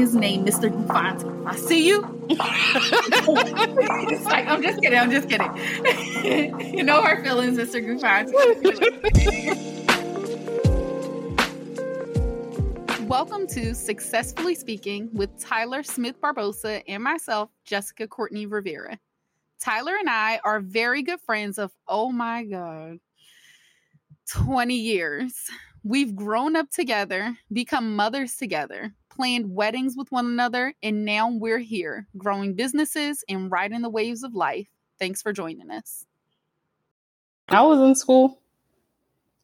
his name, Mr. Font. I see you. it's like, I'm just kidding. I'm just kidding. you know her feelings, Mr. Gufant. Welcome to Successfully Speaking with Tyler Smith Barbosa and myself, Jessica Courtney Rivera. Tyler and I are very good friends of, oh my God, 20 years. We've grown up together, become mothers together, planned weddings with one another, and now we're here, growing businesses and riding the waves of life. Thanks for joining us. I was in school.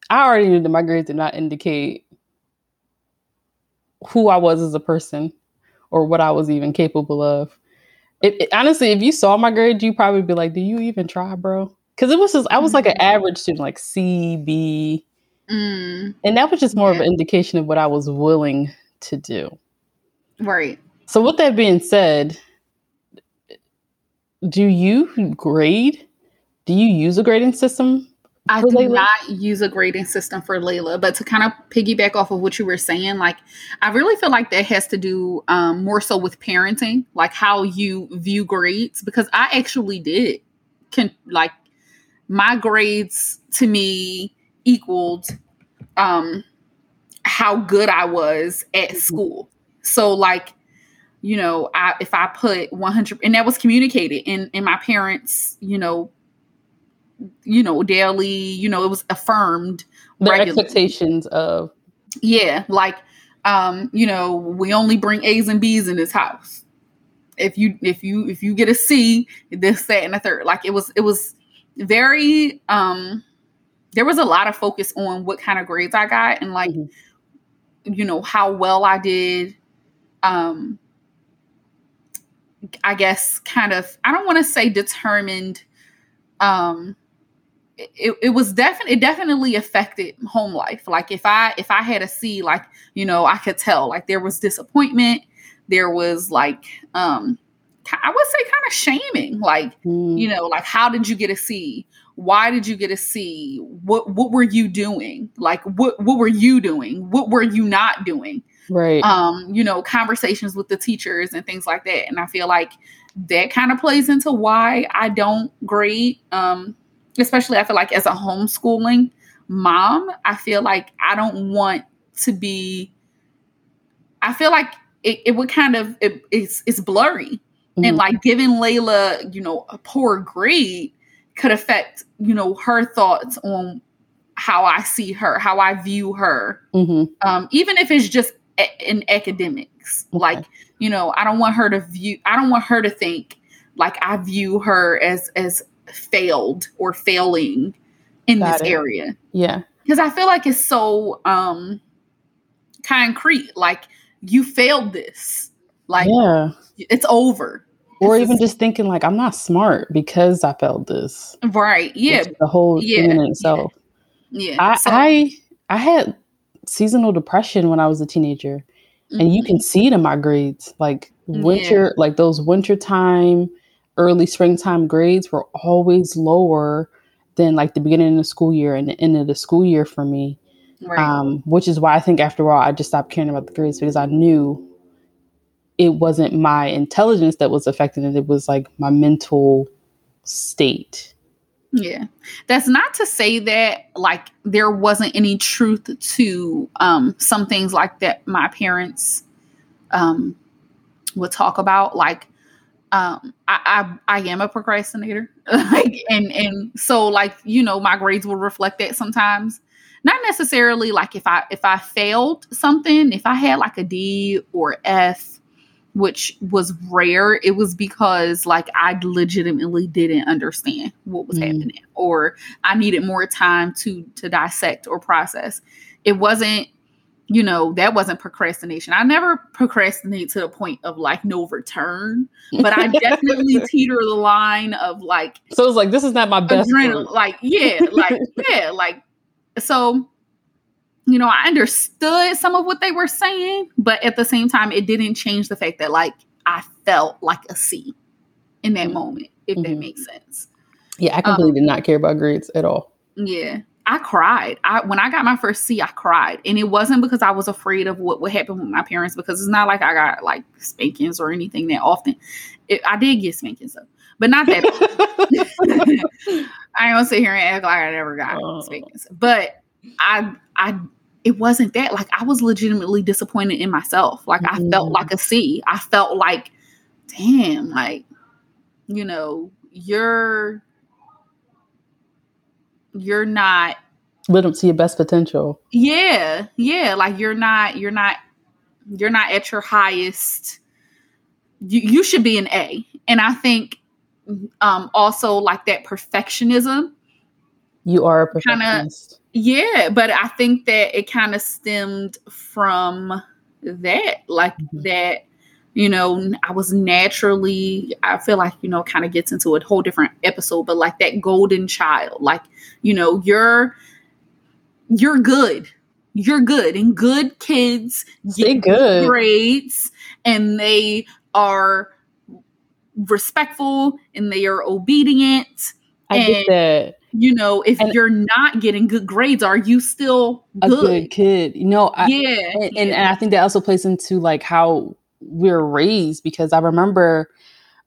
I already knew that my grades did not indicate who I was as a person or what I was even capable of. It, it, honestly, if you saw my grades, you'd probably be like, "Do you even try, bro?" Because it was just I was like an mm-hmm. average student, like C, B, Mm. And that was just more yeah. of an indication of what I was willing to do. Right. So, with that being said, do you grade? Do you use a grading system? I do Layla? not use a grading system for Layla, but to kind of piggyback off of what you were saying, like I really feel like that has to do um, more so with parenting, like how you view grades. Because I actually did, can like my grades to me equaled um how good I was at mm-hmm. school. So like, you know, I if I put 100 and that was communicated in in my parents, you know, you know, daily, you know, it was affirmed the regularly. expectations of yeah, like um, you know, we only bring A's and B's in this house. If you if you if you get a C, this, that, and a third. Like it was it was very um there was a lot of focus on what kind of grades I got and like mm-hmm. you know how well I did um I guess kind of I don't want to say determined um it, it was definitely it definitely affected home life like if I if I had a C like you know I could tell like there was disappointment there was like um I would say kind of shaming like mm. you know like how did you get a C why did you get a C? What what were you doing? Like what what were you doing? What were you not doing? Right. Um, you know, conversations with the teachers and things like that. And I feel like that kind of plays into why I don't grade. Um, especially I feel like as a homeschooling mom, I feel like I don't want to be I feel like it, it would kind of it, it's it's blurry. Mm-hmm. And like giving Layla, you know, a poor grade could affect you know her thoughts on how I see her, how I view her, mm-hmm. um, even if it's just in academics. Okay. Like you know, I don't want her to view. I don't want her to think like I view her as as failed or failing in Got this it. area. Yeah, because I feel like it's so um concrete. Like you failed this. Like yeah. it's over or even just thinking like I'm not smart because I failed this. Right. Yeah. The whole yeah. thing in itself. Yeah. yeah. I, so, I I had seasonal depression when I was a teenager. Mm-hmm. And you can mm-hmm. see it in my grades. Like winter, yeah. like those wintertime, early springtime grades were always lower than like the beginning of the school year and the end of the school year for me. Right. Um, which is why I think after all I just stopped caring about the grades because I knew it wasn't my intelligence that was affecting it, it was like my mental state. Yeah. That's not to say that like there wasn't any truth to um some things like that my parents um would talk about like um I I, I am a procrastinator like and and so like you know my grades will reflect that sometimes not necessarily like if I if I failed something if I had like a D or F which was rare, it was because like I legitimately didn't understand what was mm. happening or I needed more time to to dissect or process. It wasn't you know, that wasn't procrastination. I never procrastinate to the point of like no return, but I definitely teeter the line of like So it's like this is not my best. Adrenaline, like yeah, like yeah, like so you know, I understood some of what they were saying, but at the same time, it didn't change the fact that like I felt like a C in that mm-hmm. moment, if mm-hmm. that makes sense. Yeah, I completely um, did not care about grades at all. Yeah. I cried. I when I got my first C, I cried, and it wasn't because I was afraid of what would happen with my parents. Because it's not like I got like spankings or anything that often. It, I did get spankings though, but not that. I ain't gonna sit here and act like I never got oh. spankings, but I I it wasn't that. Like I was legitimately disappointed in myself. Like I felt like a C. I felt like, damn, like you know, you're you're not live up to your best potential. Yeah, yeah. Like you're not, you're not, you're not at your highest. You, you should be an A, and I think um also like that perfectionism. You are a perfectionist. Kinda, yeah, but I think that it kind of stemmed from that, like mm-hmm. that you know, I was naturally, I feel like, you know, kind of gets into a whole different episode, but like that golden child, like, you know, you're, you're good. You're good. And good kids get good grades and they are respectful and they are obedient. I and, get that. You know, if and you're not getting good grades, are you still good? a good kid? You know, I, yeah, and, yeah. And, and I think that also plays into like how we're raised because I remember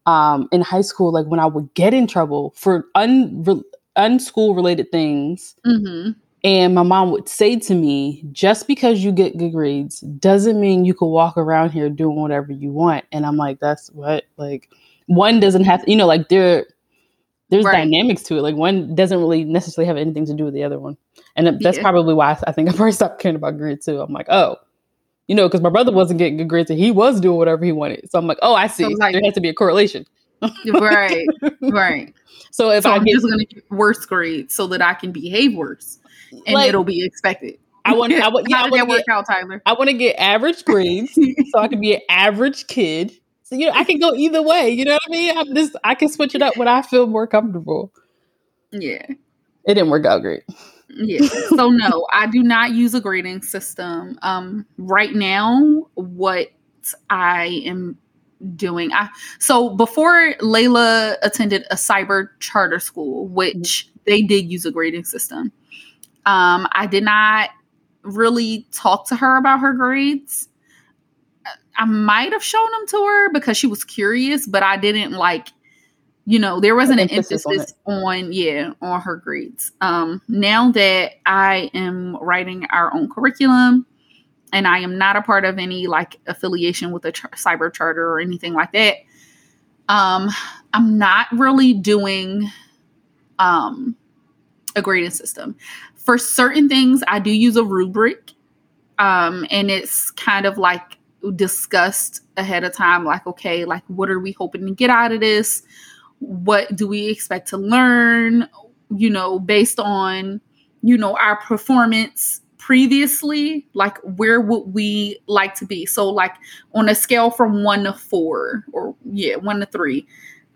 um, in high school, like when I would get in trouble for un unschool related things, mm-hmm. and my mom would say to me, "Just because you get good grades doesn't mean you can walk around here doing whatever you want." And I'm like, "That's what like one doesn't have to, you know, like there." There's right. dynamics to it. Like one doesn't really necessarily have anything to do with the other one, and that's yeah. probably why I think I first stopped caring about grades too. I'm like, oh, you know, because my brother wasn't getting good grades and he was doing whatever he wanted. So I'm like, oh, I see. So like, there has to be a correlation. right, right. So if so I am just going to get worse grades so that I can behave worse, and like, it'll be expected. I want. I want. Yeah, How I want to work out, Tyler. I want to get average grades so I can be an average kid. You know, I can go either way. You know what I mean? I'm just. I can switch it up when I feel more comfortable. Yeah. It didn't work out great yeah. So no, I do not use a grading system. Um, right now, what I am doing, I so before Layla attended a cyber charter school, which they did use a grading system. Um, I did not really talk to her about her grades. I might have shown them to her because she was curious, but I didn't like you know there wasn't an emphasis, emphasis on, on, yeah on her grades. Um now that i am writing our own curriculum and i am not a part of any like affiliation with a ch- cyber charter or anything like that um i'm not really doing um a grading system. For certain things i do use a rubric um and it's kind of like discussed ahead of time like okay like what are we hoping to get out of this? What do we expect to learn you know based on you know our performance previously like where would we like to be? So like on a scale from 1 to 4 or yeah 1 to 3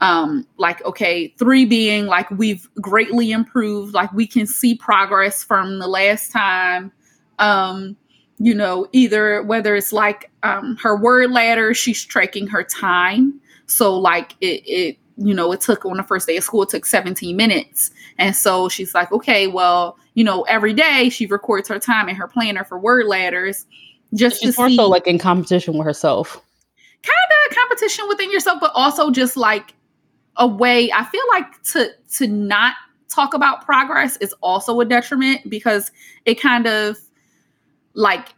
um like okay 3 being like we've greatly improved like we can see progress from the last time um you know either whether it's like um her word ladder she's tracking her time so like it it you know, it took on the first day of school, it took 17 minutes. And so she's like, okay, well, you know, every day she records her time in her planner for word ladders. Just she's to also see, like in competition with herself. Kind of competition within yourself, but also just like a way I feel like to to not talk about progress is also a detriment because it kind of like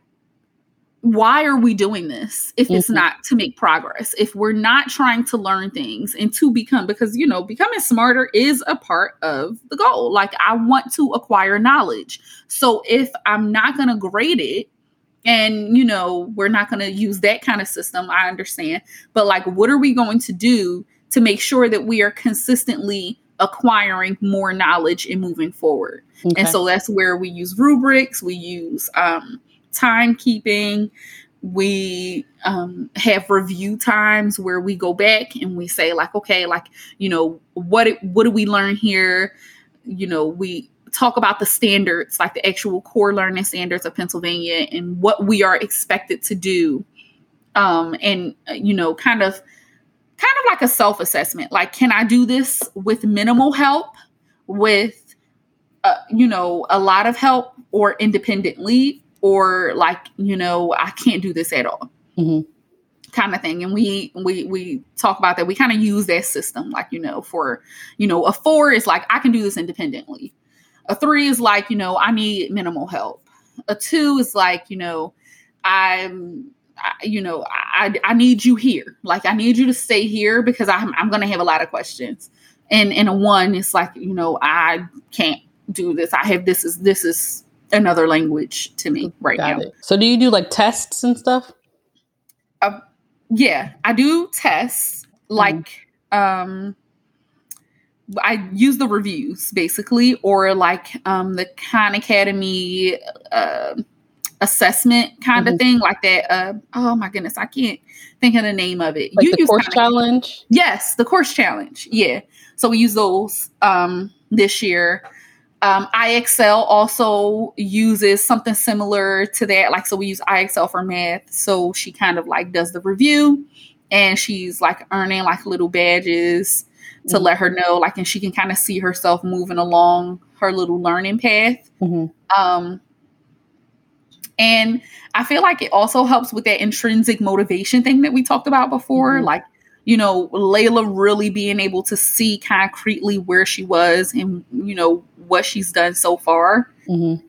why are we doing this if it's mm-hmm. not to make progress? If we're not trying to learn things and to become because you know becoming smarter is a part of the goal. Like i want to acquire knowledge. So if i'm not going to grade it and you know we're not going to use that kind of system i understand. But like what are we going to do to make sure that we are consistently acquiring more knowledge and moving forward okay. and so that's where we use rubrics we use um timekeeping. We um, have review times where we go back and we say, like, okay, like, you know, what what do we learn here? You know, we talk about the standards, like the actual core learning standards of Pennsylvania, and what we are expected to do. Um, and you know, kind of, kind of like a self assessment. Like, can I do this with minimal help? With uh, you know, a lot of help or independently, or like, you know, I can't do this at all. Mm-hmm. Kind of thing, and we we we talk about that. We kind of use that system, like you know, for you know, a four is like I can do this independently. A three is like you know, I need minimal help. A two is like you know, I'm I, you know, I, I need you here. Like I need you to stay here because I'm I'm gonna have a lot of questions. And in a one, it's like, you know, I can't do this. I have this is this is another language to me right Got now. It. So do you do like tests and stuff? Uh, yeah, I do tests mm-hmm. like um I use the reviews basically or like um the Khan Academy uh assessment kind mm-hmm. of thing, like that. Uh, oh my goodness, I can't think of the name of it. Like you the course challenge. Yes, the course challenge. Yeah, so we use those um, this year. Um, IXL also uses something similar to that. Like, so we use IXL for math. So she kind of like does the review and she's like earning like little badges to mm-hmm. let her know, like, and she can kind of see herself moving along her little learning path. Mm-hmm. Um, and I feel like it also helps with that intrinsic motivation thing that we talked about before. Mm-hmm. Like, you know, Layla really being able to see concretely where she was and, you know, what she's done so far. Mm-hmm.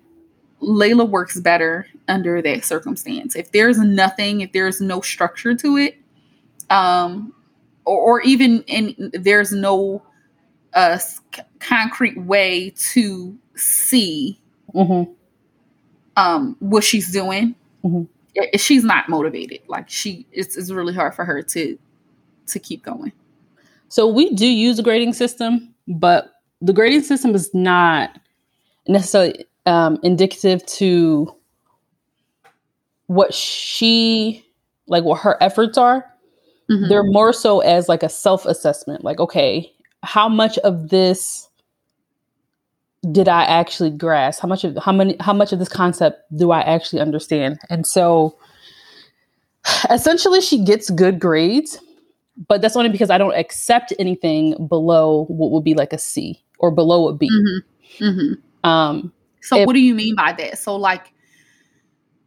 Layla works better under that circumstance. If there's nothing, if there's no structure to it, um, or, or even in there's no uh, concrete way to see mm-hmm um, what she's doing, mm-hmm. it, she's not motivated. Like she, it's, it's really hard for her to to keep going. So we do use a grading system, but the grading system is not necessarily um, indicative to what she like what her efforts are. Mm-hmm. They're more so as like a self assessment. Like, okay, how much of this did I actually grasp? How much of how many how much of this concept do I actually understand? And so essentially she gets good grades, but that's only because I don't accept anything below what would be like a C or below a B. Mm-hmm. Mm-hmm. Um, so if, what do you mean by that? So like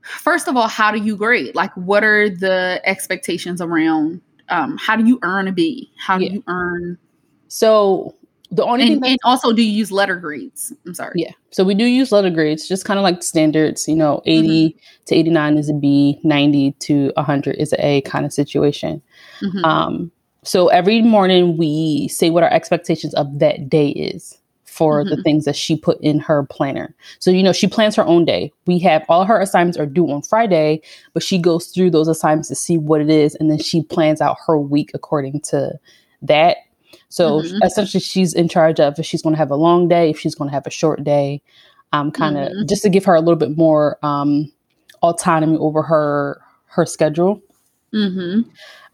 first of all, how do you grade? Like what are the expectations around um, how do you earn a B? How do yeah. you earn so the only and, and, also, do you use letter grades? I'm sorry. Yeah. So we do use letter grades, just kind of like standards. You know, 80 mm-hmm. to 89 is a B, 90 to 100 is an A kind of situation. Mm-hmm. Um, so every morning we say what our expectations of that day is for mm-hmm. the things that she put in her planner. So, you know, she plans her own day. We have all her assignments are due on Friday, but she goes through those assignments to see what it is. And then she plans out her week according to that so mm-hmm. essentially, she's in charge of if she's going to have a long day, if she's going to have a short day, um, kind of mm-hmm. just to give her a little bit more um, autonomy over her her schedule. Mm-hmm.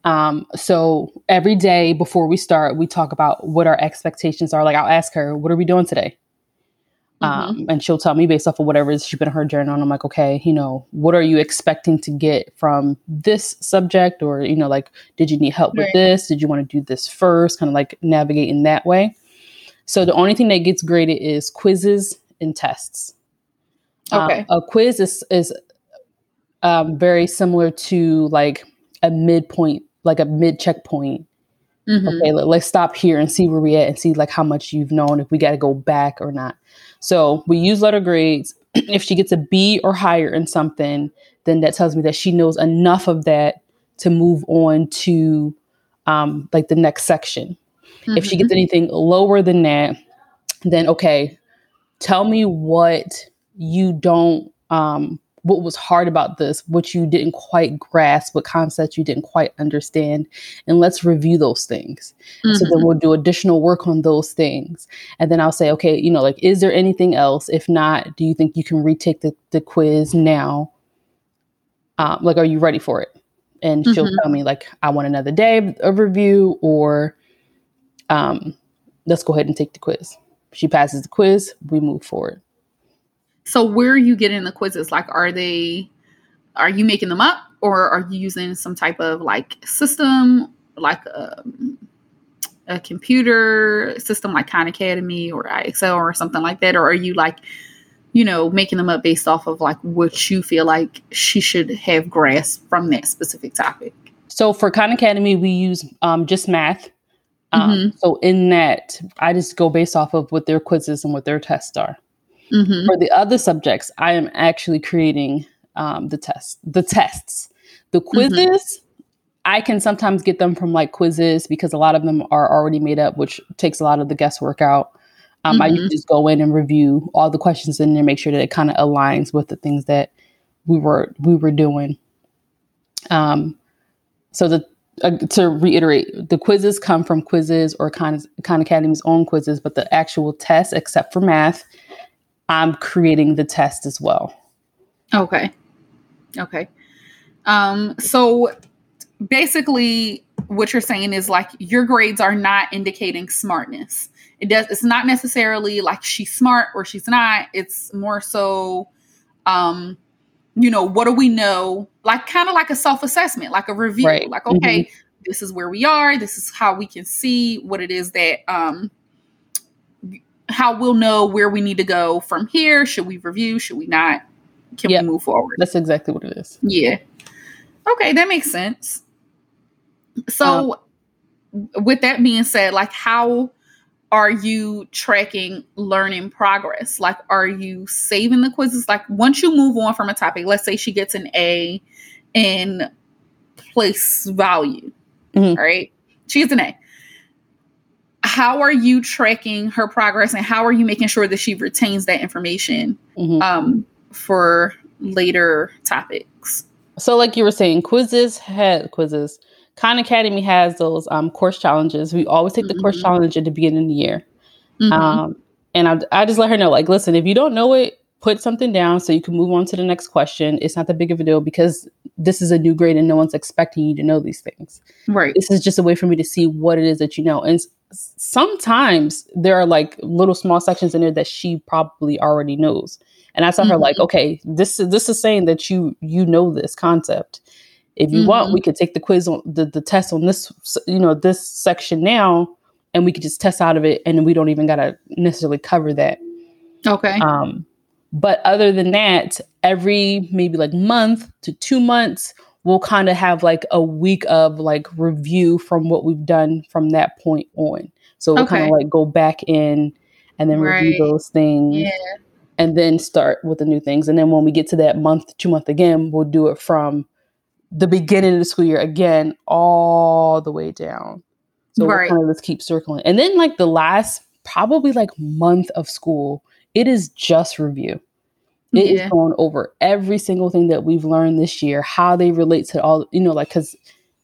Um, so every day before we start, we talk about what our expectations are. Like I'll ask her, "What are we doing today?" Mm-hmm. Um, and she'll tell me based off of whatever she's been in her journal. And I'm like, okay, you know, what are you expecting to get from this subject? Or, you know, like, did you need help right. with this? Did you want to do this first? Kind of like navigate in that way. So the only thing that gets graded is quizzes and tests. Okay. Um, a quiz is, is um, very similar to like a midpoint, like a mid checkpoint Mm-hmm. Okay, let, us stop here and see where we at and see like how much you've known if we got to go back or not. So we use letter grades. if she gets a B or higher in something, then that tells me that she knows enough of that to move on to um, like the next section. Mm-hmm. If she gets mm-hmm. anything lower than that, then okay, tell me what you don't um, what was hard about this, what you didn't quite grasp, what concepts you didn't quite understand, and let's review those things. Mm-hmm. So then mm-hmm. we'll do additional work on those things. And then I'll say, okay, you know, like, is there anything else? If not, do you think you can retake the, the quiz now? Um, like, are you ready for it? And she'll mm-hmm. tell me, like, I want another day of review, or um, let's go ahead and take the quiz. She passes the quiz, we move forward. So where are you getting the quizzes? Like, are they, are you making them up or are you using some type of like system, like, um, a computer system like Khan Academy or IXL or something like that, or are you like, you know, making them up based off of like what you feel like she should have grasped from that specific topic? So for Khan Academy, we use um, just math. Um, mm-hmm. So in that, I just go based off of what their quizzes and what their tests are. Mm-hmm. For the other subjects, I am actually creating um, the tests. The tests, the mm-hmm. quizzes. Mm-hmm. I can sometimes get them from like Quizizz because a lot of them are already made up, which takes a lot of the guesswork out. Um, mm-hmm. I usually just go in and review all the questions in there, make sure that it kind of aligns with the things that we were we were doing. Um, so the uh, to reiterate, the quizzes come from Quizizz or Khan, Khan Academy's own quizzes, but the actual tests, except for math, I'm creating the test as well. Okay. Okay. Um, so basically what you're saying is like your grades are not indicating smartness. It does it's not necessarily like she's smart or she's not. It's more so um you know, what do we know? Like kind of like a self-assessment, like a review. Right. Like, okay, mm-hmm. this is where we are, this is how we can see what it is that um how we'll know where we need to go from here. Should we review? Should we not? Can yep. we move forward? That's exactly what it is. Yeah. Okay, that makes sense. So, um, with that being said, like, how are you tracking learning progress? Like, are you saving the quizzes? Like, once you move on from a topic, let's say she gets an A in place value, mm-hmm. right? She gets an A. How are you tracking her progress and how are you making sure that she retains that information mm-hmm. um, for later topics? So, like you were saying, Quizizz had quizzes. Khan Academy has those um, course challenges. We always take the mm-hmm. course challenge at the beginning of the year. Mm-hmm. Um, and I, I just let her know, like, listen, if you don't know it, put something down so you can move on to the next question. It's not that big of a deal because this is a new grade and no one's expecting you to know these things. Right. This is just a way for me to see what it is that you know. And sometimes there are like little small sections in there that she probably already knows. And I tell mm-hmm. her like, okay, this is this is saying that you you know this concept. If you mm-hmm. want, we could take the quiz on the, the test on this, you know, this section now, and we could just test out of it, and we don't even gotta necessarily cover that. Okay. Um, but other than that, every maybe like month to two months, we'll kind of have like a week of like review from what we've done from that point on. So we'll okay. kind of like go back in and then right. review those things. Yeah. And then start with the new things. And then when we get to that month, two month again, we'll do it from the beginning of the school year again, all the way down. So right. we'll kind of just keep circling. And then like the last probably like month of school, it is just review. It yeah. is going over every single thing that we've learned this year, how they relate to all, you know, like because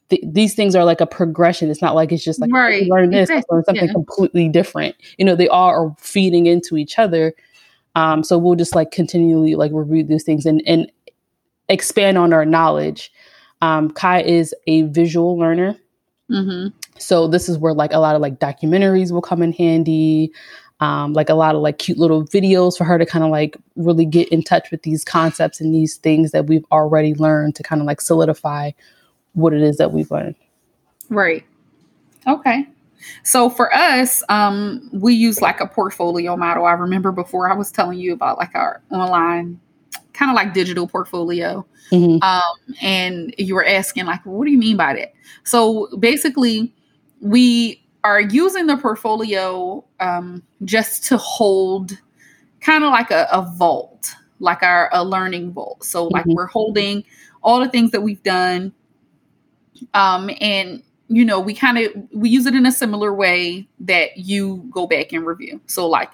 th- these things are like a progression. It's not like it's just like right. learn this, exactly. learn something yeah. completely different. You know, they all are feeding into each other. Um, so we'll just like continually like review these things and and expand on our knowledge um, Kai is a visual learner. Mm-hmm. So this is where like a lot of like documentaries will come in handy. Um, like a lot of like cute little videos for her to kind of like really get in touch with these concepts and these things that we've already learned to kind of like solidify what it is that we've learned. Right. Okay. So for us, um, we use like a portfolio model. I remember before I was telling you about like our online kind of like digital portfolio. Mm-hmm. Um, and you were asking, like, what do you mean by that? So basically, we are using the portfolio um, just to hold kind of like a, a, vault, like our a learning vault. So like mm-hmm. we're holding all the things that we've done. Um, and you know, we kind of we use it in a similar way that you go back and review. So like,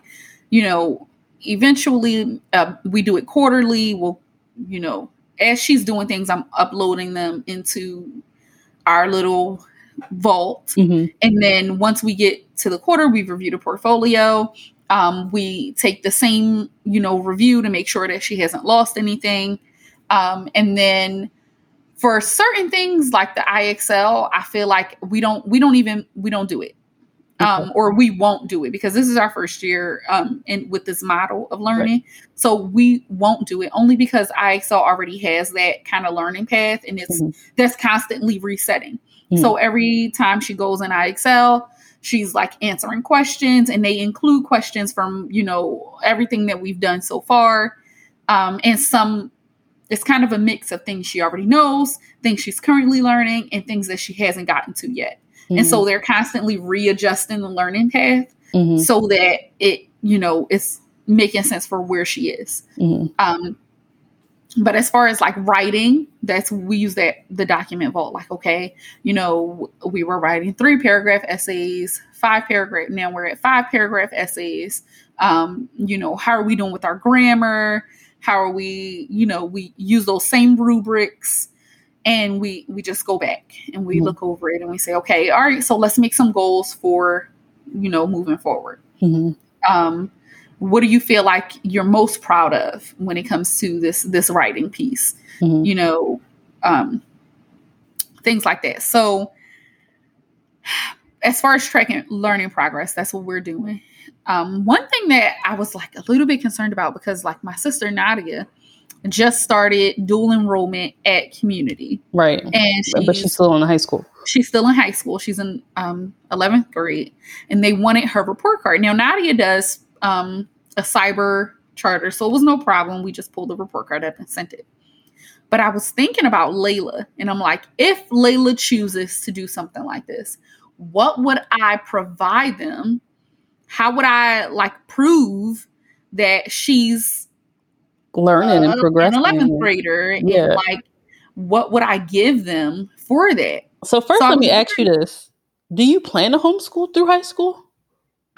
you know, eventually uh, we do it quarterly we'll you know as she's doing things i'm uploading them into our little vault mm-hmm. and then once we get to the quarter we review the portfolio um, we take the same you know review to make sure that she hasn't lost anything um, and then for certain things like the IXL, I feel like we don't we don't even we don't do it um, or we won't do it because this is our first year um, in with this model of learning. Right. So we won't do it only because IXL already has that kind of learning path and it's mm-hmm. that's constantly resetting. Mm-hmm. So every time she goes in IXL, she's like answering questions and they include questions from you know everything that we've done so far um, and some it's kind of a mix of things she already knows things she's currently learning and things that she hasn't gotten to yet mm-hmm. and so mm-hmm. they're constantly readjusting the learning path mm-hmm. so that it you know it's making sense for where she is mm-hmm. um, but as far as like writing that's we use that the document vault like okay you know we were writing three paragraph essays five paragraph now we're at five paragraph essays um you know how are we doing with our grammar how are we you know we use those same rubrics and we we just go back and we mm-hmm. look over it and we say okay all right so let's make some goals for you know moving forward mm-hmm. um what do you feel like you're most proud of when it comes to this this writing piece? Mm-hmm. you know um things like that. So as far as tracking learning progress that's what we're doing. Um one thing that i was like a little bit concerned about because like my sister nadia just started dual enrollment at community. Right. And she's, but she's still in high school. She's still in high school. She's in um 11th grade. And they wanted her report card. Now nadia does um, a cyber charter, so it was no problem. We just pulled the report card up and sent it. But I was thinking about Layla, and I'm like, if Layla chooses to do something like this, what would I provide them? How would I like prove that she's learning uh, and progressing? An 11th grader, yeah. and like, what would I give them for that? So first, so let I'm me ask you this: Do you plan to homeschool through high school?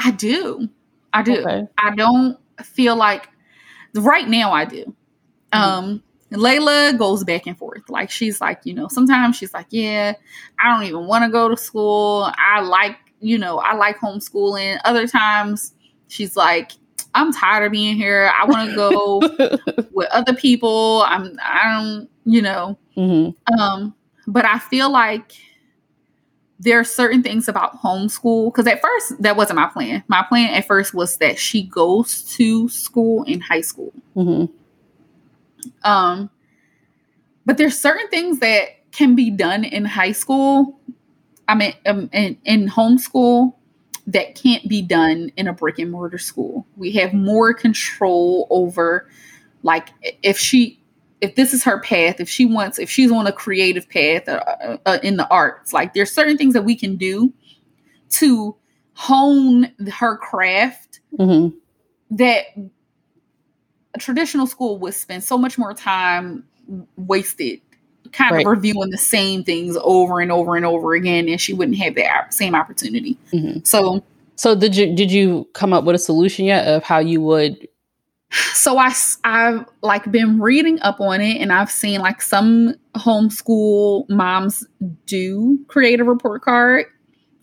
I do. I do. Okay. I don't feel like right now I do. Mm-hmm. Um Layla goes back and forth. Like she's like, you know, sometimes she's like, yeah, I don't even want to go to school. I like, you know, I like homeschooling. Other times she's like, I'm tired of being here. I want to go with other people. I'm I don't, you know. Mm-hmm. Um but I feel like there are certain things about homeschool because at first that wasn't my plan. My plan at first was that she goes to school in high school. Mm-hmm. Um, but there's certain things that can be done in high school. I mean, um, in, in homeschool that can't be done in a brick and mortar school. We have more control over, like, if she if this is her path, if she wants, if she's on a creative path uh, uh, in the arts, like there's certain things that we can do to hone her craft mm-hmm. that a traditional school would spend so much more time wasted kind right. of reviewing the same things over and over and over again and she wouldn't have that same opportunity mm-hmm. so so did you did you come up with a solution yet of how you would so I, I've like been reading up on it and I've seen like some homeschool moms do create a report card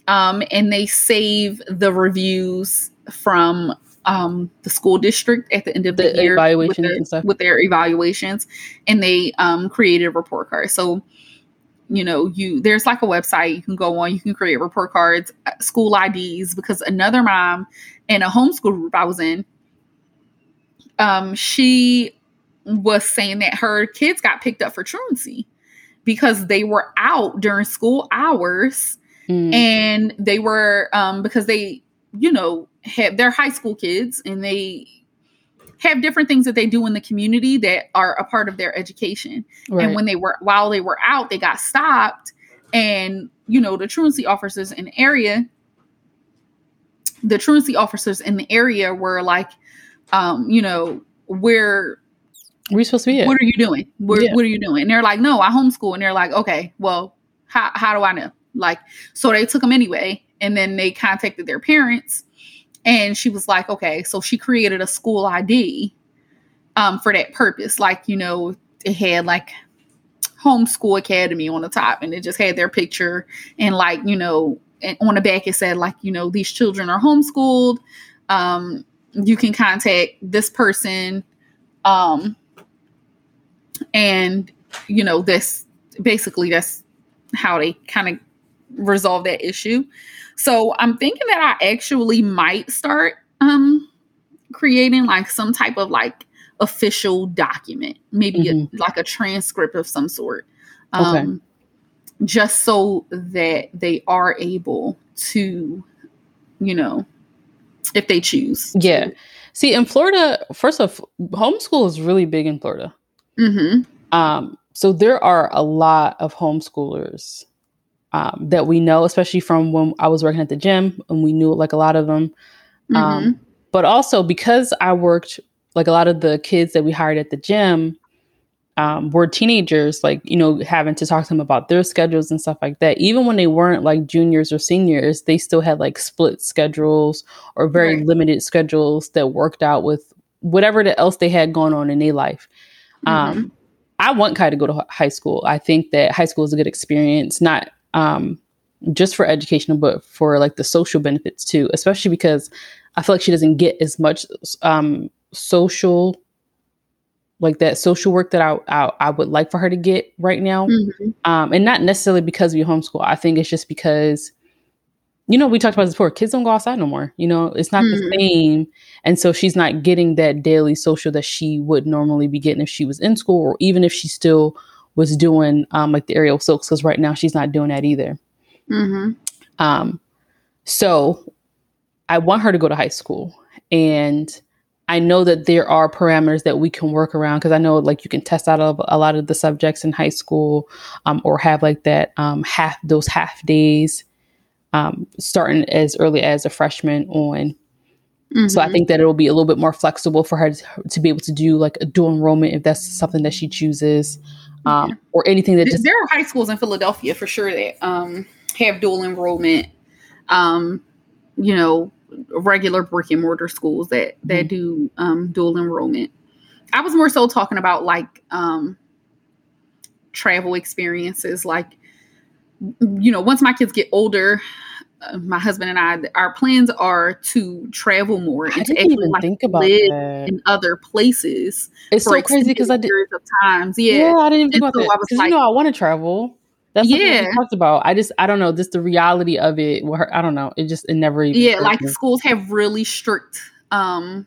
um, and they save the reviews from um, the school district at the end of the, the year evaluations with their, with their evaluations and they um, created a report card. So you know you there's like a website you can go on you can create report cards uh, school ids because another mom in a homeschool group i was in um, she was saying that her kids got picked up for truancy because they were out during school hours mm. and they were um, because they you know have they're high school kids and they have different things that they do in the community that are a part of their education right. and when they were while they were out they got stopped and you know the truancy officers in the area the truancy officers in the area were like um, you know, where we supposed to be at? What are you doing? Where, yeah. What are you doing? And they're like, no, I homeschool. And they're like, okay, well, how, how do I know? Like, so they took them anyway. And then they contacted their parents. And she was like, okay, so she created a school ID um, for that purpose. Like, you know, it had like homeschool academy on the top and it just had their picture and like, you know, and on the back it said like, you know, these children are homeschooled. Um, you can contact this person um and you know this basically that's how they kind of resolve that issue so i'm thinking that i actually might start um creating like some type of like official document maybe mm-hmm. a, like a transcript of some sort um okay. just so that they are able to you know, if they choose. Yeah. See, in Florida, first off, homeschool is really big in Florida. Mm-hmm. Um, so there are a lot of homeschoolers um, that we know, especially from when I was working at the gym, and we knew like a lot of them. Mm-hmm. Um, but also because I worked like a lot of the kids that we hired at the gym um, were teenagers, like, you know, having to talk to them about their schedules and stuff like that. Even when they weren't like juniors or seniors, they still had like split schedules or very Right. limited schedules that worked out with whatever the else they had going on in their life. Um, I want Kai to go to high school. I think that high school is a good experience, not um, just for educational, but for like the social benefits too, especially because I feel like she doesn't get as much um, social, like that social work that I, I I would like for her to get right now. Mhm. Um, and not necessarily because we homeschool. I think it's just because, you know, we talked about this before. Kids don't go outside no more. You know, it's not the Mhm. same, and so she's not getting that daily social that she would normally be getting if she was in school, or even if she still was doing um, like the aerial silks. Because right now she's not doing that either. Mhm. Um, so I want her to go to high school, and I know that there are parameters that we can work around because I know like you can test out of a lot of the subjects in high school, um, or have like that um, half those half days, um, starting as early as a freshman on. So I Mhm. think that it'll be a little bit more flexible for her to, to be able to do like a dual enrollment if that's something that she chooses, um, or anything that just there are high schools in Philadelphia for sure that um, have dual enrollment. Um, you know, regular brick and mortar schools that that do um, dual enrollment. I was more so talking about like um, travel experiences, like you know, once my kids get older. Uh, my husband and I, our plans are to travel more I and to didn't even like, think about live that. in other places. It's so crazy because I did. of times. Yeah, Yeah, I didn't even think And about so that I because like- you know I want to travel. That's Yeah. talked about. I just I don't know, just the reality of it. I don't know. It just it never even yeah like me. schools have really strict um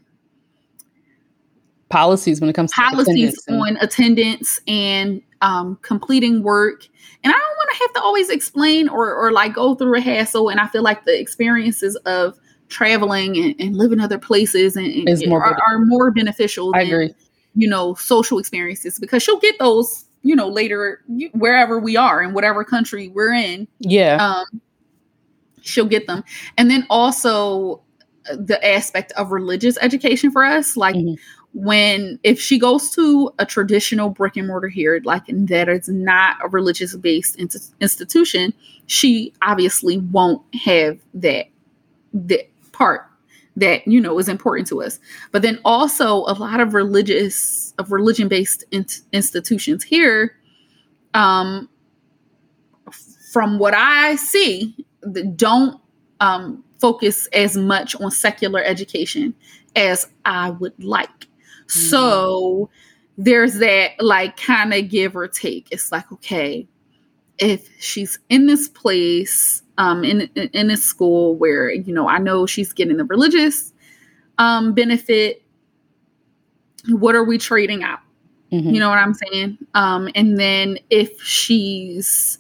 policies when it comes to policies attendance and- on attendance and um completing work and i don't want to have to always explain or or like go through a hassle and i feel like the experiences of traveling and, and living other places and, and more are, are more beneficial I than agree. you know social experiences because she'll get those you know later wherever we are in whatever country we're in Yeah. um, she'll get them. And then also uh, the aspect of religious education for us, like Mhm. when if she goes to a traditional brick and mortar here, like that is not a religious based int- institution, she obviously won't have that that part that you know is important to us. But then also a lot of religious of religion based institutions here um from what I see, don't um, focus as much on secular education as I would like. So there's that like kind of give or take. It's like, okay, if she's in this place, um, in, in this school where you know I know she's getting the religious um, benefit, what are we trading out? Mhm. You know what I'm saying? Um, and then if she's,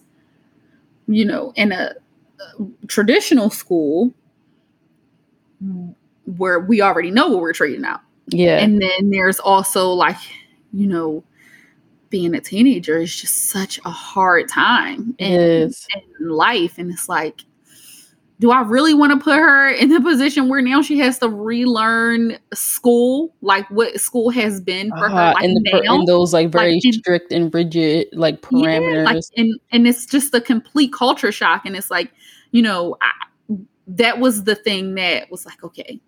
you know, in a, a traditional school where we already know what we're trading out. yeah. And then there's also like, you know, being a teenager is just such a hard time in, in life. And it's like, do I really want to put her in the position where now she has to relearn school, like what school has been for her, Uh, like and, the, now? and those like very like, strict and rigid like parameters. Yeah, like and and it's just a complete culture shock, and it's like you know I, that was the thing that was like okay,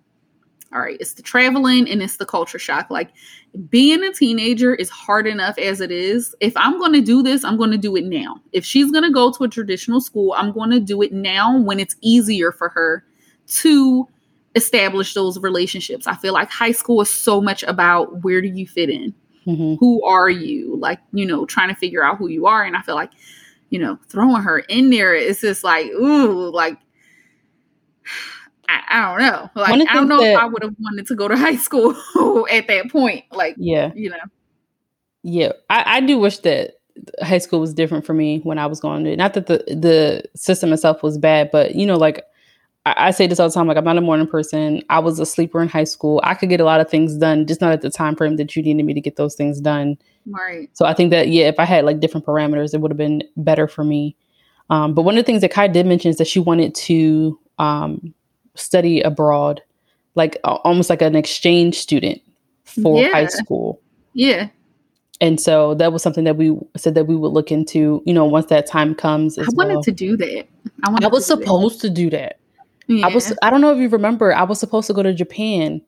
all right, it's the traveling and it's the culture shock. Like being a teenager is hard enough as it is. If I'm going to do this, I'm going to do it now. If she's going to go to a traditional school, I'm going to do it now when it's easier for her to establish those relationships. I feel like high school is so much about where do you fit in Mhm. who are you like you know trying to figure out who you are and i feel like you know throwing her in there is just like ooh like i, I don't know like i don't know things if i would have wanted to go to high school at that point like Yeah. you know Yeah, I, I do wish that high school was different for me when I was going to. Not that the the system itself was bad, but you know, like I, I say this all the time. Like I'm not a morning person. I was a sleeper in high school. I could get a lot of things done, just not at the time frame that you needed me to get those things done. Right. So I think that yeah, if I had like different parameters, it would have been better for me. Um, but one of the things that Kai did mention is that she wanted to um, study abroad, like almost like an exchange student for Yeah. high school. Yeah. And so that was something that we said that we would look into, you know, once that time comes. I wanted well. to do that. I wanted I was to do that. supposed to do that. Yeah. I was. I don't know if you remember. I was supposed to go to Japan.